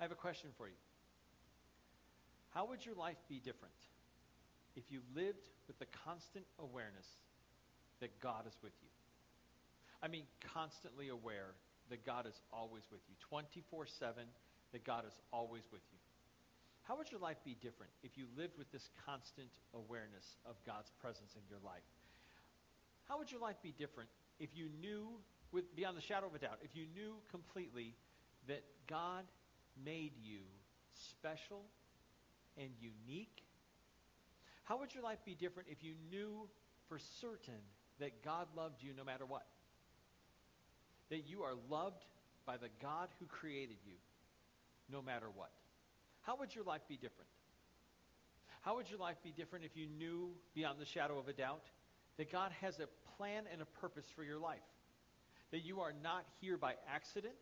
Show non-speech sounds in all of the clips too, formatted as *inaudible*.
I have a question for you. How would your life be different if you lived with the constant awareness that God is with you? I mean, constantly aware that God is always with you, 24 7, that God is always with you. How would your life be different if you lived with this constant awareness of God's presence in your life? How would your life be different if you knew, with, beyond the shadow of a doubt, if you knew completely that God made you special and unique? How would your life be different if you knew for certain that God loved you no matter what? That you are loved by the God who created you no matter what? How would your life be different? How would your life be different if you knew beyond the shadow of a doubt that God has a plan and a purpose for your life? That you are not here by accident,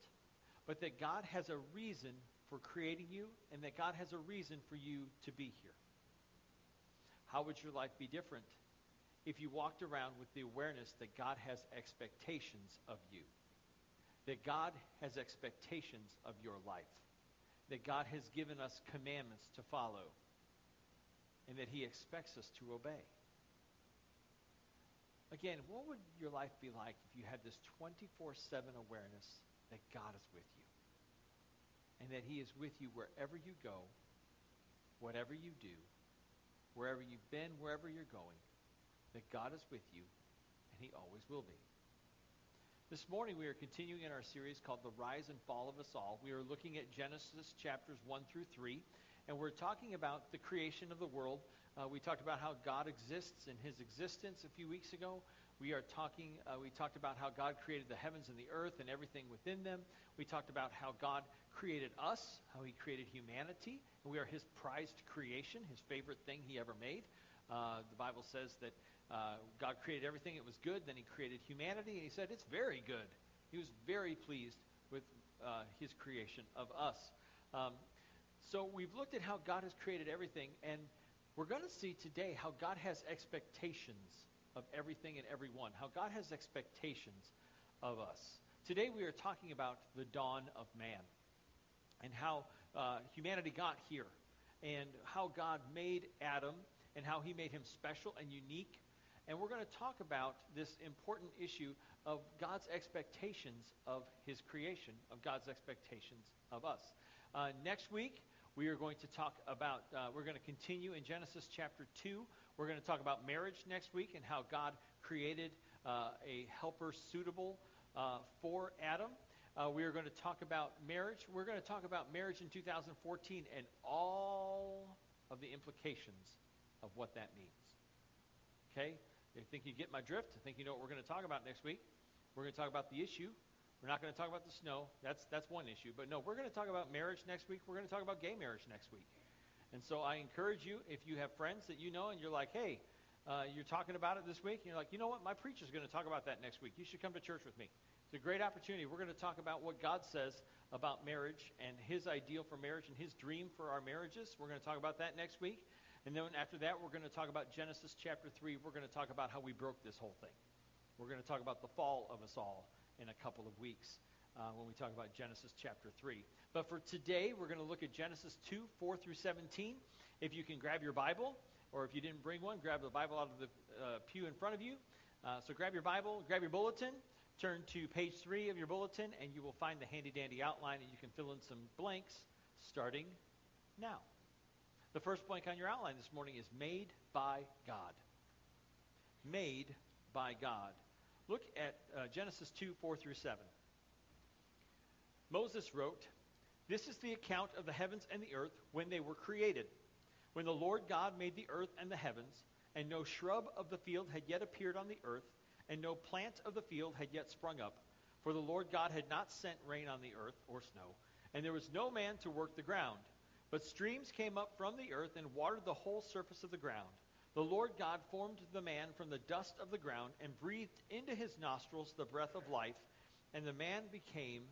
but that God has a reason for creating you and that God has a reason for you to be here. How would your life be different if you walked around with the awareness that God has expectations of you? That God has expectations of your life? That God has given us commandments to follow? And that he expects us to obey? Again, what would your life be like if you had this 24 7 awareness that God is with you? and that He is with you wherever you go, whatever you do, wherever you've been, wherever you're going, that God is with you, and He always will be. This morning we are continuing in our series called The Rise and Fall of Us All. We are looking at Genesis chapters 1 through 3, and we're talking about the creation of the world. Uh, we talked about how God exists and his existence a few weeks ago. We are talking, uh, we talked about how God created the heavens and the earth and everything within them. We talked about how God created us, how he created humanity, and we are his prized creation, his favorite thing he ever made. Uh, the Bible says that uh, God created everything, it was good. Then he created humanity, and he said, it's very good. He was very pleased with uh, his creation of us. Um, so we've looked at how God has created everything, and we're going to see today how God has expectations of everything and everyone, how God has expectations of us. Today we are talking about the dawn of man and how uh, humanity got here and how God made Adam and how he made him special and unique. And we're going to talk about this important issue of God's expectations of his creation, of God's expectations of us. Uh, next week, we are going to talk about, uh, we're going to continue in Genesis chapter 2. We're going to talk about marriage next week and how God created uh, a helper suitable uh, for Adam. Uh, we are going to talk about marriage. We're going to talk about marriage in 2014 and all of the implications of what that means. Okay? I think you get my drift. I think you know what we're going to talk about next week. We're going to talk about the issue. We're not going to talk about the snow. That's that's one issue. But no, we're going to talk about marriage next week. We're going to talk about gay marriage next week. And so I encourage you, if you have friends that you know and you're like, hey, uh, you're talking about it this week, and you're like, you know what, my preacher's going to talk about that next week. You should come to church with me. It's a great opportunity. We're going to talk about what God says about marriage and his ideal for marriage and his dream for our marriages. We're going to talk about that next week. And then after that, we're going to talk about Genesis chapter 3. We're going to talk about how we broke this whole thing. We're going to talk about the fall of us all in a couple of weeks uh, when we talk about Genesis chapter 3. But for today, we're going to look at Genesis 2, 4 through 17. If you can grab your Bible, or if you didn't bring one, grab the Bible out of the uh, pew in front of you. Uh, so grab your Bible, grab your bulletin, Turn to page three of your bulletin, and you will find the handy dandy outline, and you can fill in some blanks starting now. The first blank on your outline this morning is made by God. Made by God. Look at uh, Genesis 2 4 through 7. Moses wrote, This is the account of the heavens and the earth when they were created. When the Lord God made the earth and the heavens, and no shrub of the field had yet appeared on the earth, and no plant of the field had yet sprung up, for the Lord God had not sent rain on the earth or snow, and there was no man to work the ground. But streams came up from the earth and watered the whole surface of the ground. The Lord God formed the man from the dust of the ground and breathed into his nostrils the breath of life, and the man became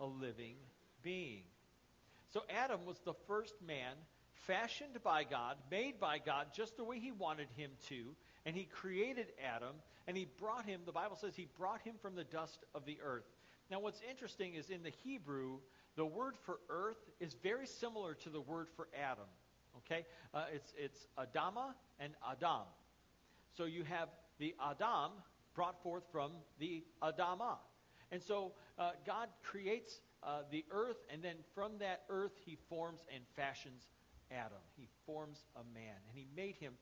a living being. So Adam was the first man fashioned by God, made by God just the way he wanted him to, and he created Adam, and he brought him, the Bible says he brought him from the dust of the earth. Now, what's interesting is in the Hebrew, the word for earth is very similar to the word for Adam. Okay? Uh, it's, it's Adama and Adam. So you have the Adam brought forth from the Adama. And so uh, God creates uh, the earth, and then from that earth, he forms and fashions Adam. He forms a man, and he made him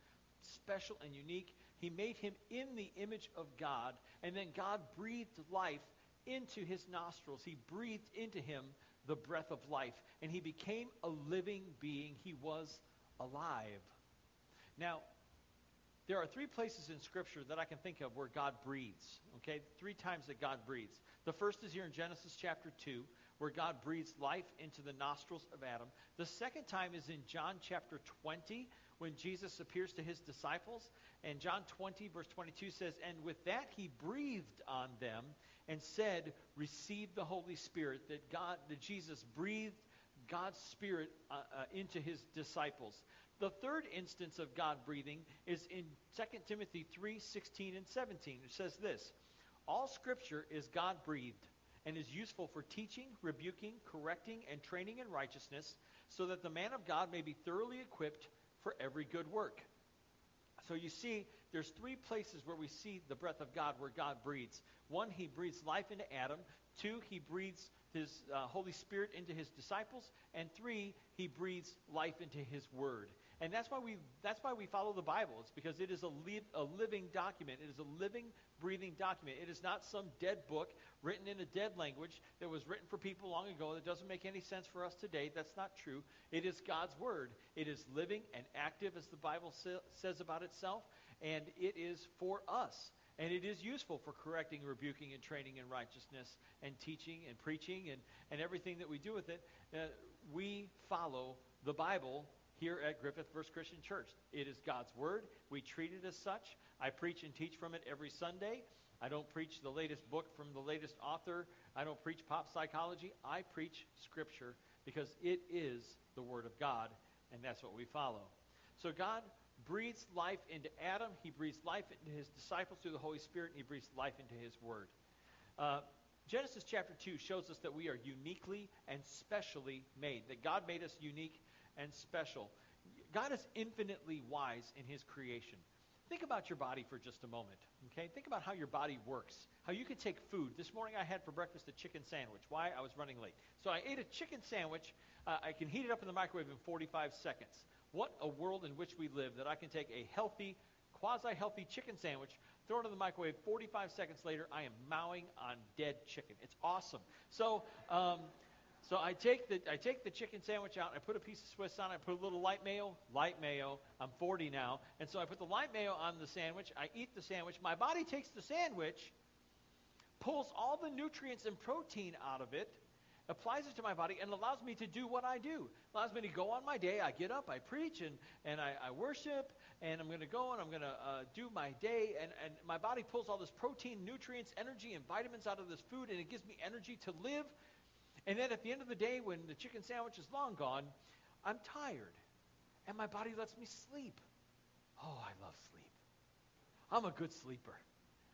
special and unique. He made him in the image of God, and then God breathed life into his nostrils. He breathed into him the breath of life, and he became a living being. He was alive. Now, there are three places in Scripture that I can think of where God breathes. Okay, three times that God breathes. The first is here in Genesis chapter 2, where God breathes life into the nostrils of Adam. The second time is in John chapter 20, when Jesus appears to his disciples. And John 20, verse 22 says, And with that he breathed on them and said, Receive the Holy Spirit. That God, that Jesus breathed God's Spirit uh, uh, into his disciples. The third instance of God breathing is in 2 Timothy 3 16 and 17. It says this All scripture is God breathed and is useful for teaching, rebuking, correcting, and training in righteousness, so that the man of God may be thoroughly equipped for every good work. So you see, there's three places where we see the breath of God, where God breathes. One, he breathes life into Adam. Two, he breathes his uh, Holy Spirit into his disciples. And three, he breathes life into his word. And that's why we that's why we follow the Bible. It's because it is a, li- a living document. It is a living, breathing document. It is not some dead book written in a dead language that was written for people long ago that doesn't make any sense for us today. That's not true. It is God's word. It is living and active, as the Bible sa- says about itself, and it is for us. And it is useful for correcting, rebuking, and training in righteousness, and teaching, and preaching, and, and everything that we do with it. Uh, we follow the Bible here at Griffith First Christian Church. It is God's Word. We treat it as such. I preach and teach from it every Sunday. I don't preach the latest book from the latest author. I don't preach pop psychology. I preach Scripture because it is the Word of God, and that's what we follow. So God breathes life into Adam. He breathes life into his disciples through the Holy Spirit, and he breathes life into his Word. Uh, Genesis chapter 2 shows us that we are uniquely and specially made, that God made us unique and special. God is infinitely wise in his creation. Think about your body for just a moment, okay? Think about how your body works, how you can take food. This morning I had for breakfast a chicken sandwich. Why? I was running late. So I ate a chicken sandwich. Uh, I can heat it up in the microwave in 45 seconds. What a world in which we live that I can take a healthy, quasi-healthy chicken sandwich, throw it in the microwave, 45 seconds later, I am mowing on dead chicken. It's awesome. So, um, so I take the I take the chicken sandwich out. I put a piece of Swiss on it. I put a little light mayo. Light mayo. I'm 40 now, and so I put the light mayo on the sandwich. I eat the sandwich. My body takes the sandwich, pulls all the nutrients and protein out of it, applies it to my body, and allows me to do what I do. Allows me to go on my day. I get up, I preach, and, and I, I worship, and I'm going to go and I'm going to uh, do my day. And, and my body pulls all this protein, nutrients, energy, and vitamins out of this food, and it gives me energy to live and then at the end of the day, when the chicken sandwich is long gone, I'm tired. And my body lets me sleep. Oh, I love sleep. I'm a good sleeper.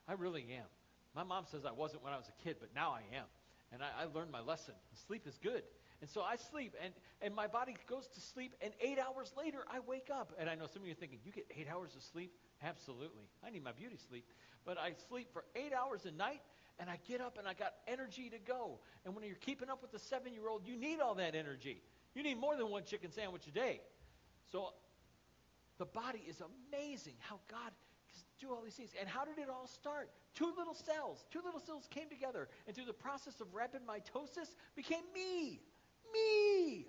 I really am. My mom says I wasn't when I was a kid, but now I am. And I, I learned my lesson. Sleep is good. And so I sleep, and, and my body goes to sleep, and eight hours later, I wake up. And I know some of you are thinking, you get eight hours of sleep? Absolutely. I need my beauty sleep. But I sleep for eight hours a night, and I get up and I got energy to go. And when you're keeping up with the seven year old, you need all that energy. You need more than one chicken sandwich a day. So the body is amazing how God can do all these things. And how did it all start? Two little cells. Two little cells came together, and through the process of rapid mitosis, became me. Me.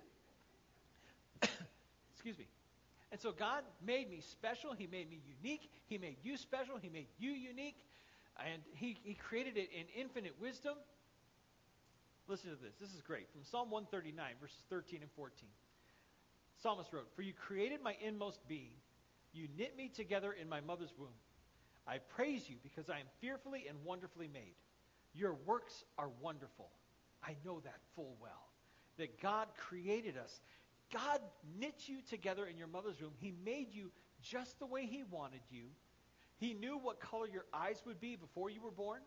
*coughs* Excuse me. And so God made me special. He made me unique. He made you special. He made you unique. And he, he created it in infinite wisdom. Listen to this. This is great. From Psalm 139, verses 13 and 14. Psalmist wrote, For you created my inmost being. You knit me together in my mother's womb. I praise you because I am fearfully and wonderfully made. Your works are wonderful. I know that full well. That God created us. God knit you together in your mother's womb. He made you just the way he wanted you. He knew what color your eyes would be before you were born.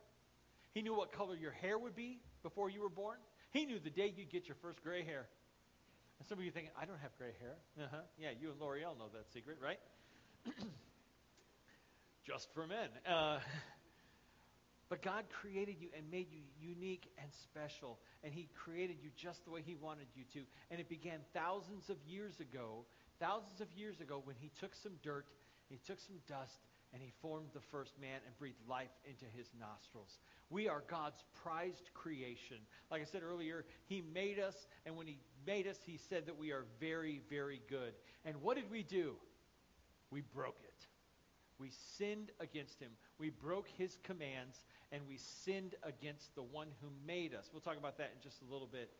He knew what color your hair would be before you were born. He knew the day you'd get your first gray hair. And some of you thinking, I don't have gray hair. Uh-huh. Yeah, you and L'Oreal know that secret, right? *clears throat* Just for men. Uh, *laughs* but God created you and made you unique and special. And He created you just the way He wanted you to. And it began thousands of years ago, thousands of years ago, when He took some dirt, He took some dust, and He formed the first man and breathed life into his nostrils. We are God's prized creation. Like I said earlier, He made us, and when He made us, He said that we are very, very good. And what did we do? We broke it. We sinned against Him. We broke His commands, and we sinned against the one who made us. We'll talk about that in just a little bit.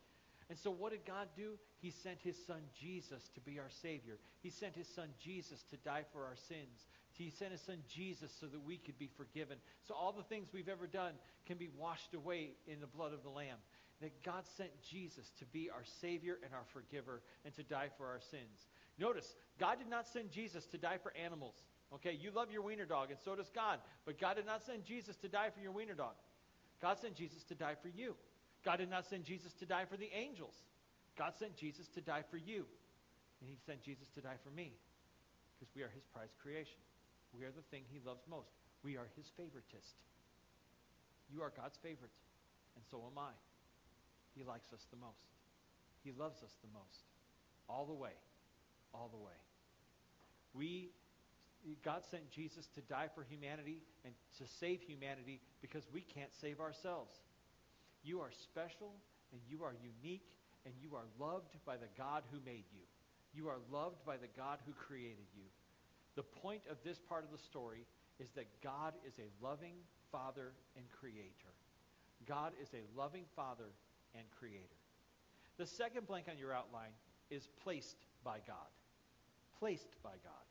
And so, what did God do? He sent His Son Jesus to be our Savior. He sent His Son Jesus to die for our sins. He sent His Son Jesus so that we could be forgiven. So, all the things we've ever done can be washed away in the blood of the Lamb. That God sent Jesus to be our Savior and our forgiver and to die for our sins. Notice, God did not send Jesus to die for animals. Okay, you love your wiener dog, and so does God. But God did not send Jesus to die for your wiener dog. God sent Jesus to die for you. God did not send Jesus to die for the angels. God sent Jesus to die for you. And he sent Jesus to die for me because we are his prized creation. We are the thing he loves most. We are his favoritist. You are God's favorite, and so am I. He likes us the most. He loves us the most. All the way. All the way. We God sent Jesus to die for humanity and to save humanity because we can't save ourselves. You are special and you are unique and you are loved by the God who made you. You are loved by the God who created you. The point of this part of the story is that God is a loving Father and Creator. God is a loving Father and Creator. The second blank on your outline is placed by God. Placed by God.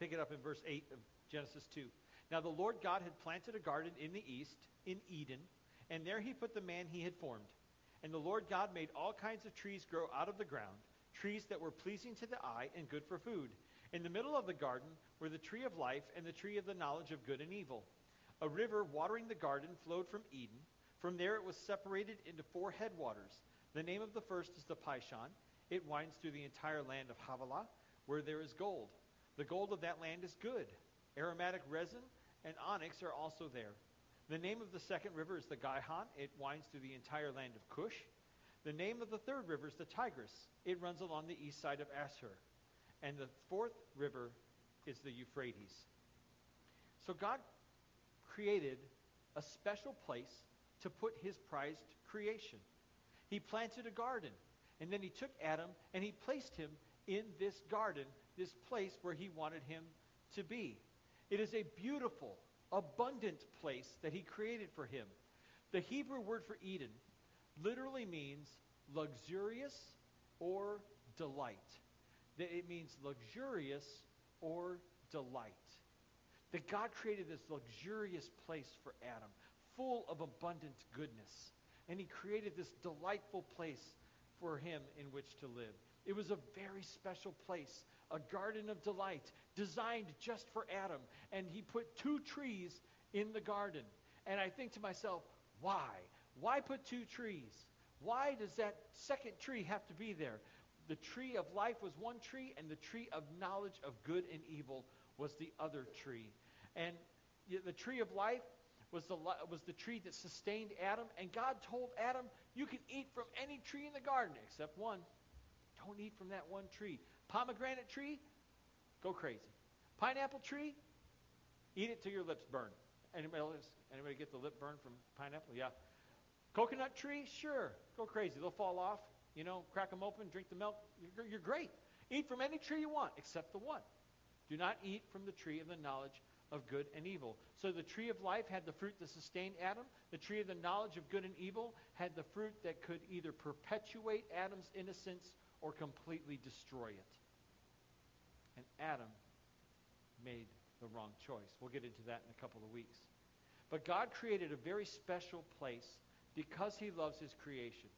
Pick it up in verse 8 of Genesis 2. Now the Lord God had planted a garden in the east, in Eden, and there he put the man he had formed. And the Lord God made all kinds of trees grow out of the ground, trees that were pleasing to the eye and good for food. In the middle of the garden were the tree of life and the tree of the knowledge of good and evil. A river watering the garden flowed from Eden. From there it was separated into four headwaters. The name of the first is the Pishon. It winds through the entire land of Havilah, where there is gold. The gold of that land is good. Aromatic resin and onyx are also there. The name of the second river is the Gihon. It winds through the entire land of Cush. The name of the third river is the Tigris. It runs along the east side of Ashur. And the fourth river is the Euphrates. So God created a special place to put his prized creation. He planted a garden, and then he took Adam and he placed him in this garden this place where he wanted him to be. It is a beautiful, abundant place that he created for him. The Hebrew word for Eden literally means luxurious or delight. That it means luxurious or delight. That God created this luxurious place for Adam, full of abundant goodness. And he created this delightful place for him in which to live. It was a very special place a garden of delight designed just for Adam. And he put two trees in the garden. And I think to myself, why? Why put two trees? Why does that second tree have to be there? The tree of life was one tree, and the tree of knowledge of good and evil was the other tree. And the tree of life was the, was the tree that sustained Adam. And God told Adam, You can eat from any tree in the garden except one. Don't eat from that one tree. Pomegranate tree, go crazy. Pineapple tree, eat it till your lips burn. Anybody, anybody get the lip burn from pineapple? Yeah. Coconut tree, sure, go crazy. They'll fall off. You know, crack them open, drink the milk. You're, you're great. Eat from any tree you want, except the one. Do not eat from the tree of the knowledge of good and evil. So the tree of life had the fruit that sustained Adam. The tree of the knowledge of good and evil had the fruit that could either perpetuate Adam's innocence or completely destroy it. And Adam made the wrong choice. We'll get into that in a couple of weeks. But God created a very special place because he loves his creation.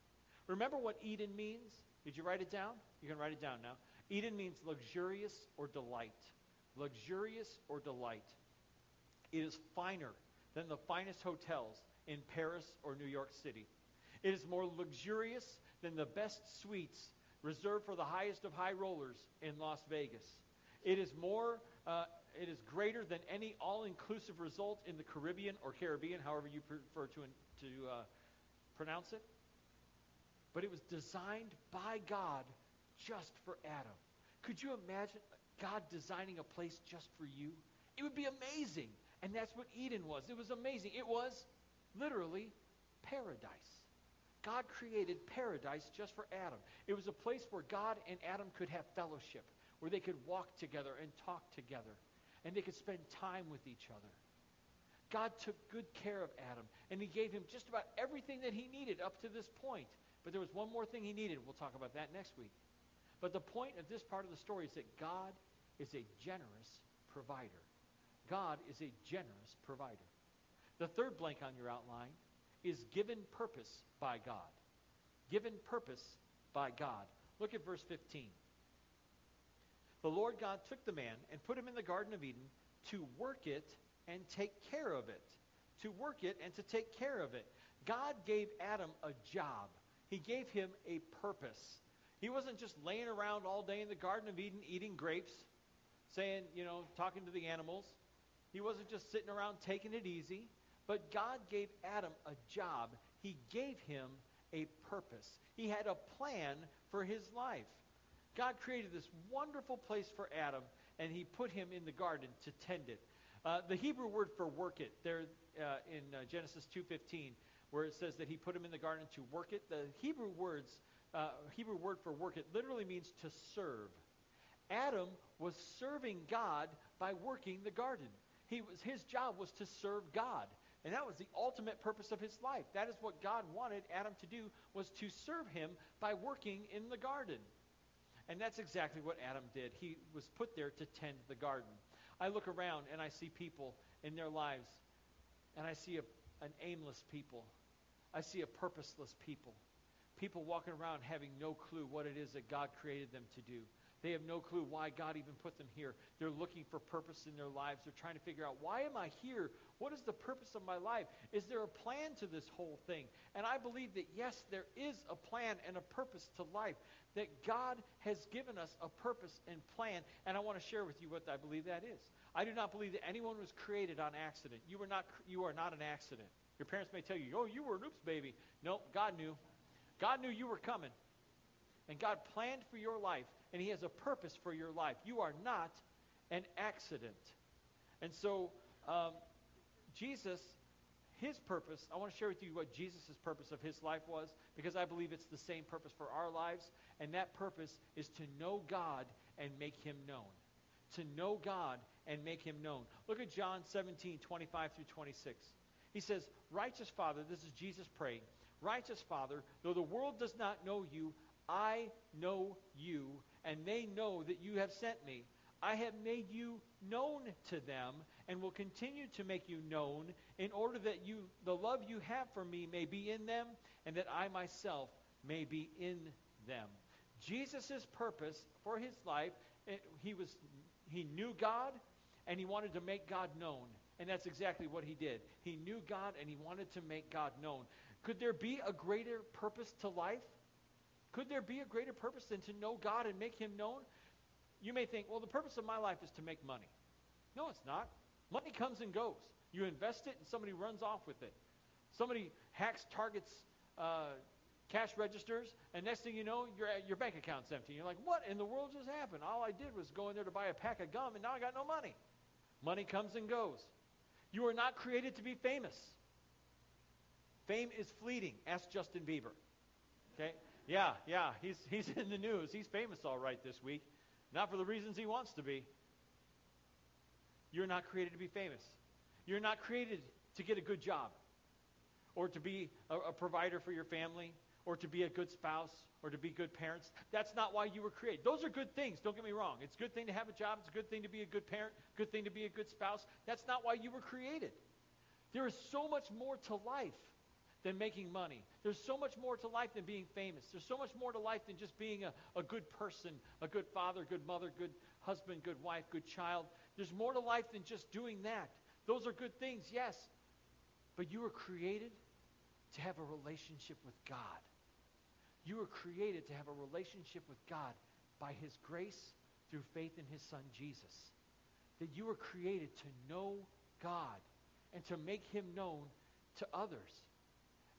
Remember what Eden means? Did you write it down? You can write it down now. Eden means luxurious or delight. Luxurious or delight. It is finer than the finest hotels in Paris or New York City. It is more luxurious than the best suites reserved for the highest of high rollers in Las Vegas. It is more, uh, it is greater than any all-inclusive result in the Caribbean or Caribbean, however you prefer to, to uh, pronounce it. But it was designed by God just for Adam. Could you imagine God designing a place just for you? It would be amazing. And that's what Eden was. It was amazing. It was literally paradise. God created paradise just for Adam. It was a place where God and Adam could have fellowship, where they could walk together and talk together, and they could spend time with each other. God took good care of Adam, and he gave him just about everything that he needed up to this point. But there was one more thing he needed. We'll talk about that next week. But the point of this part of the story is that God is a generous provider. God is a generous provider. The third blank on your outline is given purpose by God. Given purpose by God. Look at verse 15. The Lord God took the man and put him in the Garden of Eden to work it and take care of it. To work it and to take care of it. God gave Adam a job. He gave him a purpose. He wasn't just laying around all day in the Garden of Eden eating grapes, saying, you know, talking to the animals. He wasn't just sitting around taking it easy. But God gave Adam a job. He gave him a purpose. He had a plan for his life. God created this wonderful place for Adam, and he put him in the garden to tend it. Uh, the Hebrew word for work it, there uh, in uh, Genesis 2.15, where it says that he put him in the garden to work it, the Hebrew words, uh, Hebrew word for work it literally means to serve. Adam was serving God by working the garden. He was, his job was to serve God. And that was the ultimate purpose of his life. That is what God wanted Adam to do, was to serve him by working in the garden. And that's exactly what Adam did. He was put there to tend the garden. I look around and I see people in their lives, and I see a, an aimless people. I see a purposeless people. People walking around having no clue what it is that God created them to do. They have no clue why God even put them here. They're looking for purpose in their lives. They're trying to figure out, why am I here? What is the purpose of my life? Is there a plan to this whole thing? And I believe that, yes, there is a plan and a purpose to life, that God has given us a purpose and plan. And I want to share with you what I believe that is. I do not believe that anyone was created on accident. You, were not, you are not an accident. Your parents may tell you, oh, you were an oops baby. No, God knew. God knew you were coming. And God planned for your life and He has a purpose for your life. You are not an accident. And so, um, Jesus, His purpose, I want to share with you what Jesus' purpose of His life was, because I believe it's the same purpose for our lives. And that purpose is to know God and make Him known. To know God and make Him known. Look at John 17, 25 through 26. He says, Righteous Father, this is Jesus praying, Righteous Father, though the world does not know you, I know you, and they know that you have sent me. I have made you known to them and will continue to make you known in order that you the love you have for me may be in them and that I myself may be in them. Jesus' purpose for his life, eh, he was he knew God and he wanted to make God known. And that's exactly what he did. He knew God and he wanted to make God known. Could there be a greater purpose to life? Could there be a greater purpose than to know God and make him known? You may think, well, the purpose of my life is to make money. No, it's not. Money comes and goes. You invest it and somebody runs off with it. Somebody hacks Target's uh, cash registers, and next thing you know, your, your bank account's empty. You're like, what in the world just happened? All I did was go in there to buy a pack of gum, and now I got no money. Money comes and goes. You are not created to be famous. Fame is fleeting. Ask Justin Bieber. Okay? Yeah, yeah, he's, he's *laughs* in the news. He's famous all right this week. Not for the reasons he wants to be. You're not created to be famous. You're not created to get a good job or to be a, a provider for your family or to be a good spouse or to be good parents. That's not why you were created. Those are good things. Don't get me wrong. It's a good thing to have a job. It's a good thing to be a good parent. Good thing to be a good spouse. That's not why you were created. There is so much more to life than making money. There's so much more to life than being famous. There's so much more to life than just being a, a good person, a good father, good mother, good husband, good wife, good child. There's more to life than just doing that. Those are good things, yes. But you were created to have a relationship with God. You were created to have a relationship with God by his grace through faith in his son Jesus. That you were created to know God and to make him known to others.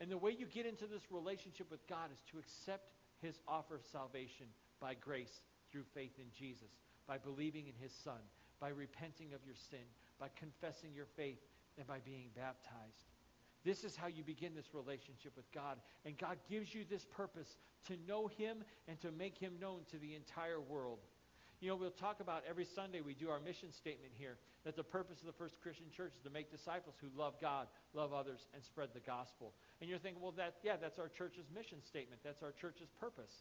And the way you get into this relationship with God is to accept his offer of salvation by grace through faith in Jesus, by believing in his son, by repenting of your sin, by confessing your faith, and by being baptized. This is how you begin this relationship with God. And God gives you this purpose to know him and to make him known to the entire world. You know, we'll talk about every Sunday we do our mission statement here that the purpose of the First Christian Church is to make disciples who love God, love others, and spread the gospel. And you're thinking, well, that yeah, that's our church's mission statement. That's our church's purpose.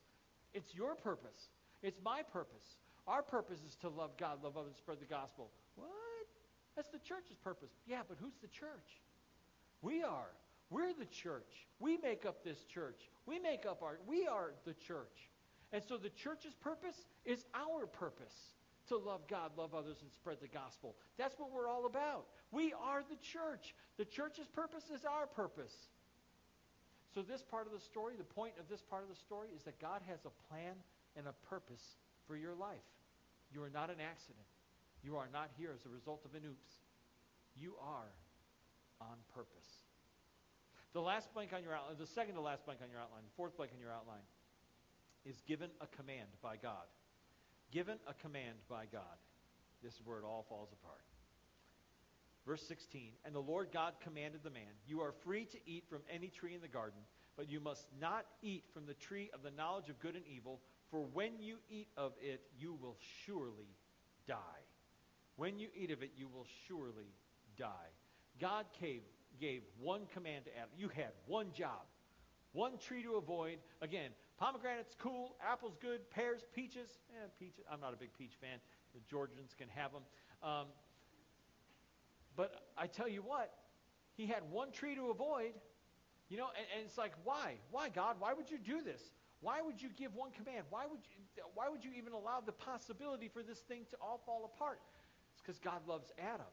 It's your purpose. It's my purpose. Our purpose is to love God, love others, spread the gospel. What? That's the church's purpose. Yeah, but who's the church? We are. We're the church. We make up this church. We make up our, we are the church. And so the church's purpose is our purpose to love God, love others, and spread the gospel. That's what we're all about. We are the church. The church's purpose is our purpose. So this part of the story, the point of this part of the story is that God has a plan and a purpose for your life. You are not an accident. You are not here as a result of an oops. You are on purpose. The last blank on your outline, the second to last blank on your outline, the fourth blank on your outline, is given a command by God. Given a command by God. This is where it all falls apart. Verse 16, And the Lord God commanded the man, You are free to eat from any tree in the garden, but you must not eat from the tree of the knowledge of good and evil, for when you eat of it, you will surely die. When you eat of it, you will surely die. God gave, gave one command to Adam. You had one job, one tree to avoid. Again, pomegranate's cool, apple's good, pears, peaches. Eh, peaches. I'm not a big peach fan. The Georgians can have them. Um, but I tell you what, he had one tree to avoid. You know, and, and it's like, why? Why, God? Why would you do this? Why would you give one command? Why would you, why would you even allow the possibility for this thing to all fall apart? It's because God loves Adam.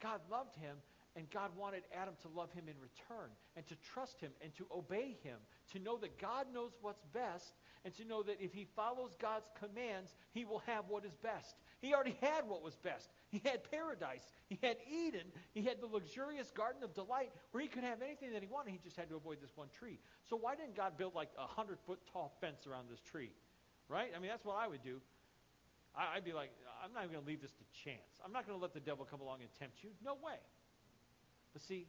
God loved him, and God wanted Adam to love him in return and to trust him and to obey him, to know that God knows what's best and to know that if he follows God's commands, he will have what is best. He already had what was best. He had paradise. He had Eden. He had the luxurious garden of delight where he could have anything that he wanted. He just had to avoid this one tree. So why didn't God build like a hundred foot tall fence around this tree? Right? I mean, that's what I would do. I, would be like, I'm not even going to leave this to chance. I'm not going to let the devil come along and tempt you. No way. But see,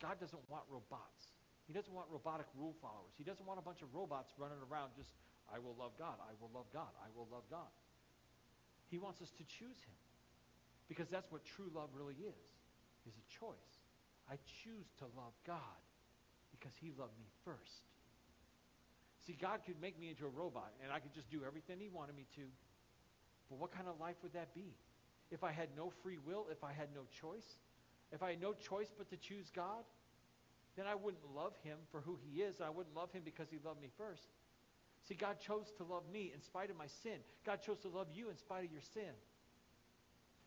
God doesn't want robots. He doesn't want robotic rule followers. He doesn't want a bunch of robots running around just, I will love God, I will love God, I will love God. He wants us to choose him. Because that's what true love really is, is a choice. I choose to love God because he loved me first. See, God could make me into a robot, and I could just do everything he wanted me to. But what kind of life would that be? If I had no free will, if I had no choice, if I had no choice but to choose God, then I wouldn't love him for who he is. I wouldn't love him because he loved me first. See, God chose to love me in spite of my sin. God chose to love you in spite of your sin.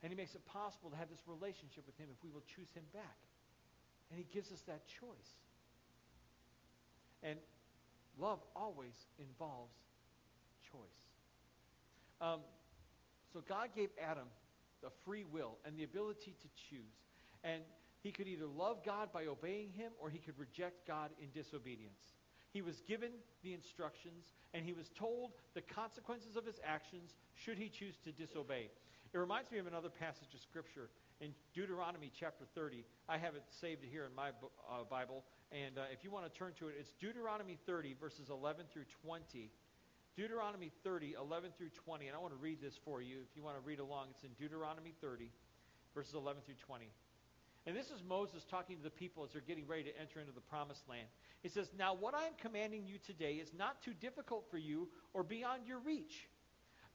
And he makes it possible to have this relationship with him if we will choose him back. And he gives us that choice. And love always involves choice. Um, so God gave Adam the free will and the ability to choose. And he could either love God by obeying him or he could reject God in disobedience. He was given the instructions and he was told the consequences of his actions should he choose to disobey. It reminds me of another passage of Scripture in Deuteronomy chapter 30. I have it saved here in my uh, Bible. And uh, if you want to turn to it, it's Deuteronomy 30, verses 11 through 20. Deuteronomy 30, 11 through 20. And I want to read this for you if you want to read along. It's in Deuteronomy 30, verses 11 through 20. And this is Moses talking to the people as they're getting ready to enter into the promised land. He says, Now what I am commanding you today is not too difficult for you or beyond your reach.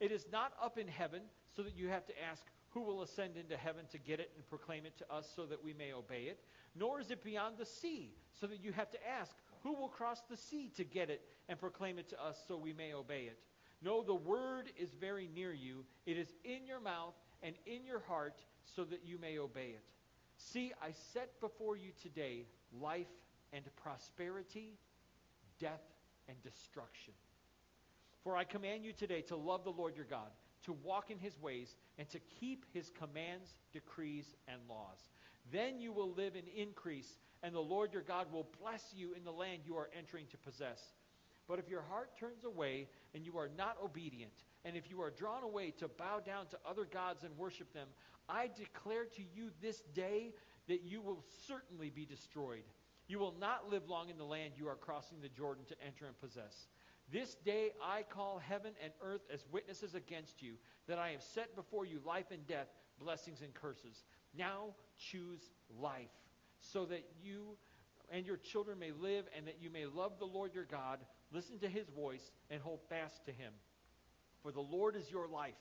It is not up in heaven so that you have to ask, Who will ascend into heaven to get it and proclaim it to us so that we may obey it? Nor is it beyond the sea so that you have to ask, Who will cross the sea to get it and proclaim it to us so we may obey it? No, the word is very near you. It is in your mouth and in your heart so that you may obey it. See, I set before you today life and prosperity, death and destruction. For I command you today to love the Lord your God, to walk in his ways, and to keep his commands, decrees, and laws. Then you will live in increase, and the Lord your God will bless you in the land you are entering to possess. But if your heart turns away and you are not obedient, and if you are drawn away to bow down to other gods and worship them, I declare to you this day that you will certainly be destroyed. You will not live long in the land you are crossing the Jordan to enter and possess. This day I call heaven and earth as witnesses against you, that I have set before you life and death, blessings and curses. Now choose life, so that you and your children may live, and that you may love the Lord your God, listen to his voice, and hold fast to him. For the Lord is your life,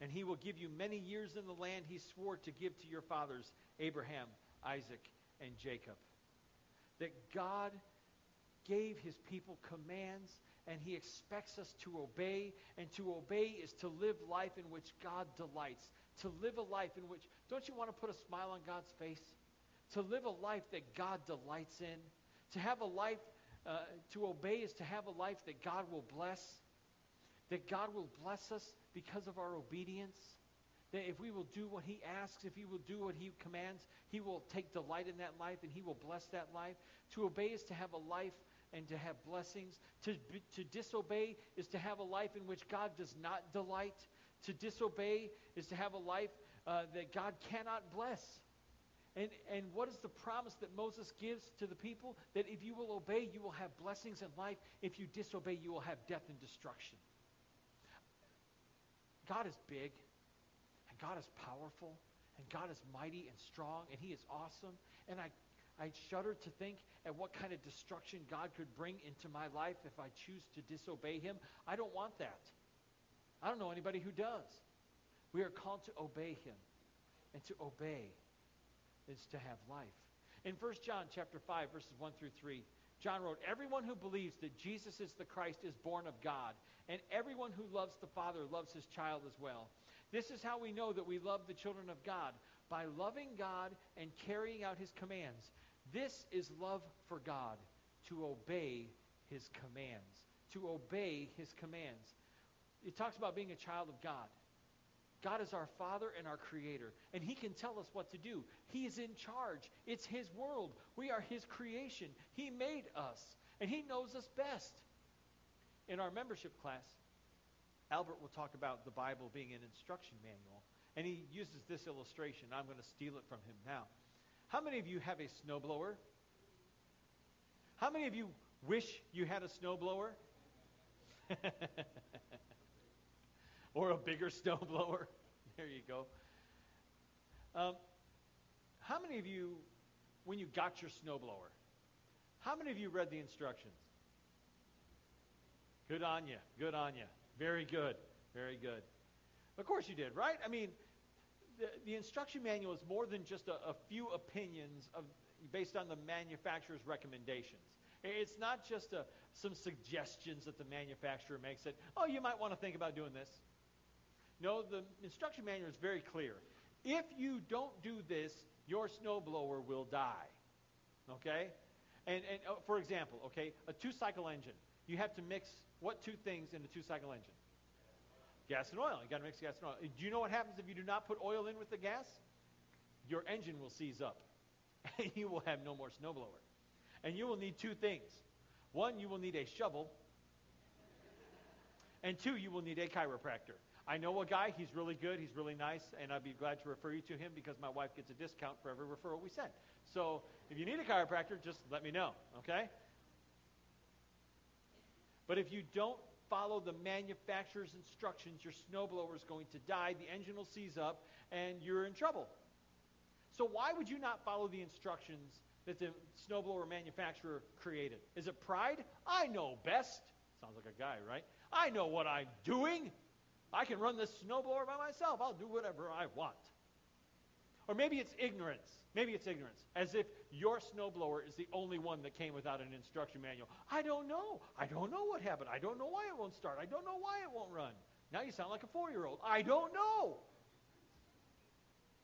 and he will give you many years in the land he swore to give to your fathers, Abraham, Isaac, and Jacob. That God gave his people commands and he expects us to obey. And to obey is to live life in which God delights. To live a life in which, don't you want to put a smile on God's face? To live a life that God delights in. To have a life, uh, to obey is to have a life that God will bless. That God will bless us because of our obedience. That if we will do what he asks, if he will do what he commands, he will take delight in that life and he will bless that life. To obey is to have a life and to have blessings. To, to disobey is to have a life in which God does not delight. To disobey is to have a life uh, that God cannot bless. And, and what is the promise that Moses gives to the people? That if you will obey, you will have blessings in life. If you disobey, you will have death and destruction. God is big, and God is powerful, and God is mighty and strong, and He is awesome. And I I shudder to think at what kind of destruction God could bring into my life if I choose to disobey him. I don't want that. I don't know anybody who does. We are called to obey him. And to obey is to have life. In 1 John chapter 5 verses 1 through 3, John wrote, "Everyone who believes that Jesus is the Christ is born of God, and everyone who loves the Father loves his child as well. This is how we know that we love the children of God, by loving God and carrying out his commands. This is love for God, to obey his commands. To obey his commands. It talks about being a child of God. God is our Father and our Creator, and He can tell us what to do. He is in charge. It's His world. We are His creation. He made us, and He knows us best. In our membership class, Albert will talk about the Bible being an instruction manual, and he uses this illustration. I'm going to steal it from him now. How many of you have a snowblower? How many of you wish you had a snowblower? *laughs* or a bigger *laughs* snowblower? There you go. Um, how many of you, when you got your snowblower, how many of you read the instructions? Good on you. Good on you. Very good. Very good. Of course you did, right? I mean, the, the instruction manual is more than just a, a few opinions of, based on the manufacturer's recommendations. It's not just a, some suggestions that the manufacturer makes that, oh, you might want to think about doing this. No, the instruction manual is very clear. If you don't do this, your snowblower will die. Okay? And, and uh, for example, okay, a two-cycle engine. You have to mix what two things in a two-cycle engine? Gas and oil. You got to mix gas and oil. Do you know what happens if you do not put oil in with the gas? Your engine will seize up, *laughs* and you will have no more snowblower. And you will need two things. One, you will need a shovel, and two, you will need a chiropractor. I know a guy, he's really good, he's really nice, and I'd be glad to refer you to him because my wife gets a discount for every referral we send. So if you need a chiropractor, just let me know, okay? But if you don't follow the manufacturer's instructions, your snowblower is going to die, the engine will seize up, and you're in trouble. So why would you not follow the instructions that the snowblower manufacturer created? Is it pride? I know best. Sounds like a guy, right? I know what I'm doing. I can run this snowblower by myself. I'll do whatever I want. Or maybe it's ignorance. Maybe it's ignorance. As if your snowblower is the only one that came without an instruction manual. I don't know. I don't know what happened. I don't know why it won't start. I don't know why it won't run. Now you sound like a four year old. I don't know.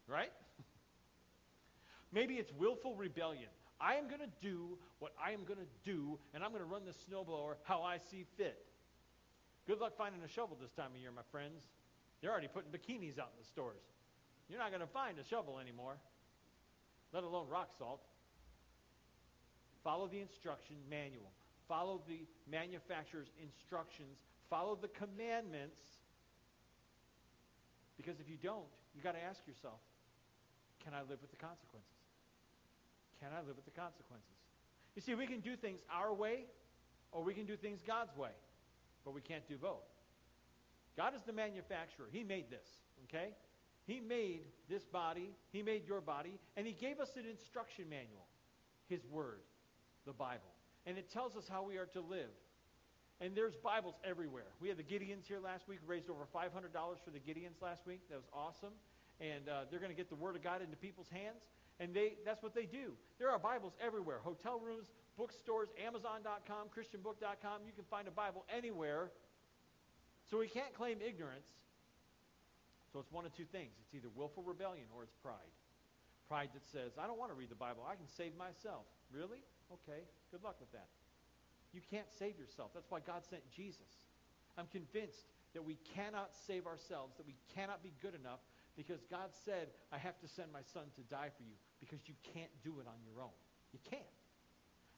Right? *laughs* Maybe it's willful rebellion. I am going to do what I am going to do, and I'm going to run the snowblower how I see fit. Good luck finding a shovel this time of year, my friends. They're already putting bikinis out in the stores. You're not going to find a shovel anymore, let alone rock salt. Follow the instruction manual. Follow the manufacturer's instructions. Follow the commandments. Because if you don't, you've got to ask yourself, can I live with the consequences? Can I live with the consequences? You see, we can do things our way or we can do things God's way, but we can't do both. God is the manufacturer. He made this, okay? He made this body, He made your body, and He gave us an instruction manual, His Word, the Bible. And it tells us how we are to live. And there's Bibles everywhere. We had the Gideons here last week, We raised over $500 for the Gideons last week. That was awesome. And uh, they're going to get the Word of God into people's hands. And they, that's what they do. There are Bibles everywhere hotel rooms, bookstores, Amazon.com, ChristianBook.com. You can find a Bible anywhere. So we can't claim ignorance. So it's one of two things it's either willful rebellion or it's pride. Pride that says, I don't want to read the Bible. I can save myself. Really? Okay. Good luck with that. You can't save yourself. That's why God sent Jesus. I'm convinced that we cannot save ourselves, that we cannot be good enough because God said, I have to send my son to die for you because you can't do it on your own. You can't.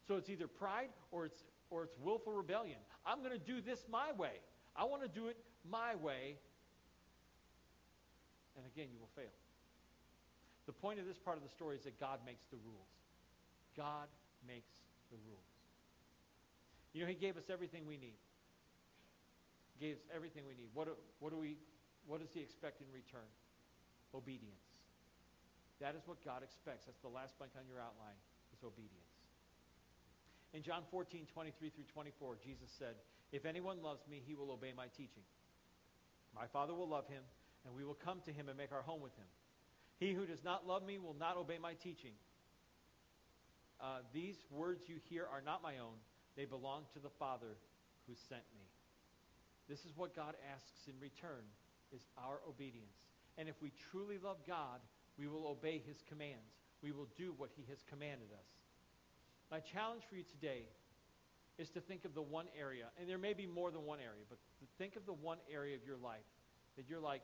So it's either pride or it's or it's willful rebellion. I'm going to do this my way. I want to do it my way. And again, you will fail. The point of this part of the story is that God makes the rules. God makes the rules. You know, He gave us everything we need. He gave us everything we need. What do, what do we? What does He expect in return? Obedience. That is what God expects. That's the last blank on your outline, is obedience. In John 14, 23 through 24, Jesus said, If anyone loves me, he will obey my teaching. My Father will love him, and we will come to him and make our home with him. He who does not love me will not obey my teaching. Uh, these words you hear are not my own. They belong to the Father who sent me. This is what God asks in return, is our obedience. And if we truly love God, we will obey his commands. We will do what he has commanded us. My challenge for you today is to think of the one area, and there may be more than one area, but think of the one area of your life that you're like,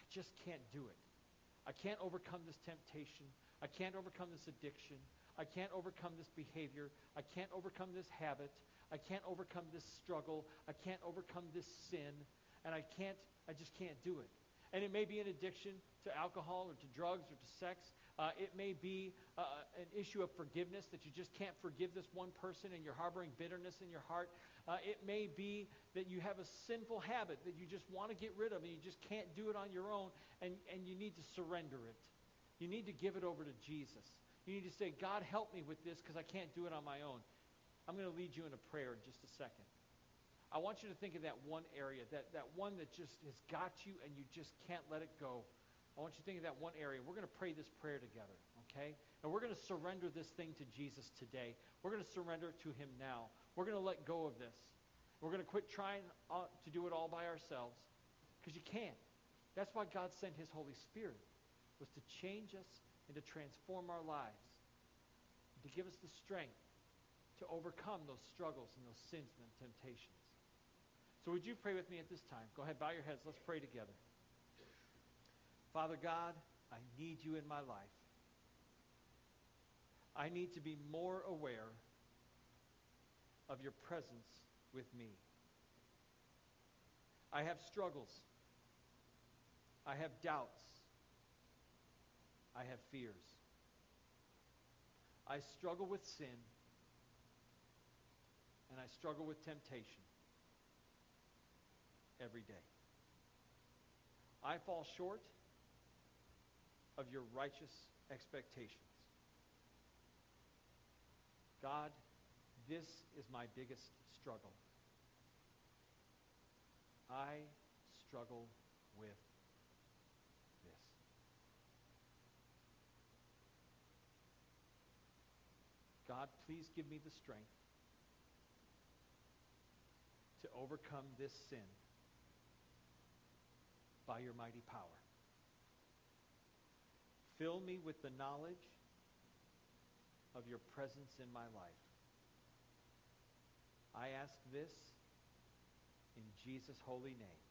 I just can't do it. I can't overcome this temptation. I can't overcome this addiction. I can't overcome this behavior. I can't overcome this habit. I can't overcome this struggle. I can't overcome this sin. And I can't, I just can't do it. And it may be an addiction to alcohol or to drugs or to sex. Uh, it may be uh, an issue of forgiveness that you just can't forgive this one person and you're harboring bitterness in your heart. Uh, it may be that you have a sinful habit that you just want to get rid of and you just can't do it on your own and, and you need to surrender it. You need to give it over to Jesus. You need to say, God, help me with this because I can't do it on my own. I'm going to lead you in a prayer in just a second. I want you to think of that one area, that, that one that just has got you and you just can't let it go. I want you to think of that one area. We're going to pray this prayer together, okay? And we're going to surrender this thing to Jesus today. We're going to surrender it to him now. We're going to let go of this. We're going to quit trying uh, to do it all by ourselves because you can't. That's why God sent his Holy Spirit, was to change us and to transform our lives, to give us the strength to overcome those struggles and those sins and temptations. So would you pray with me at this time? Go ahead, bow your heads. Let's pray together. Father God, I need you in my life. I need to be more aware of your presence with me. I have struggles. I have doubts. I have fears. I struggle with sin. And I struggle with temptation every day. I fall short of your righteous expectations. God, this is my biggest struggle. I struggle with this. God, please give me the strength to overcome this sin by your mighty power. Fill me with the knowledge of your presence in my life. I ask this in Jesus' holy name.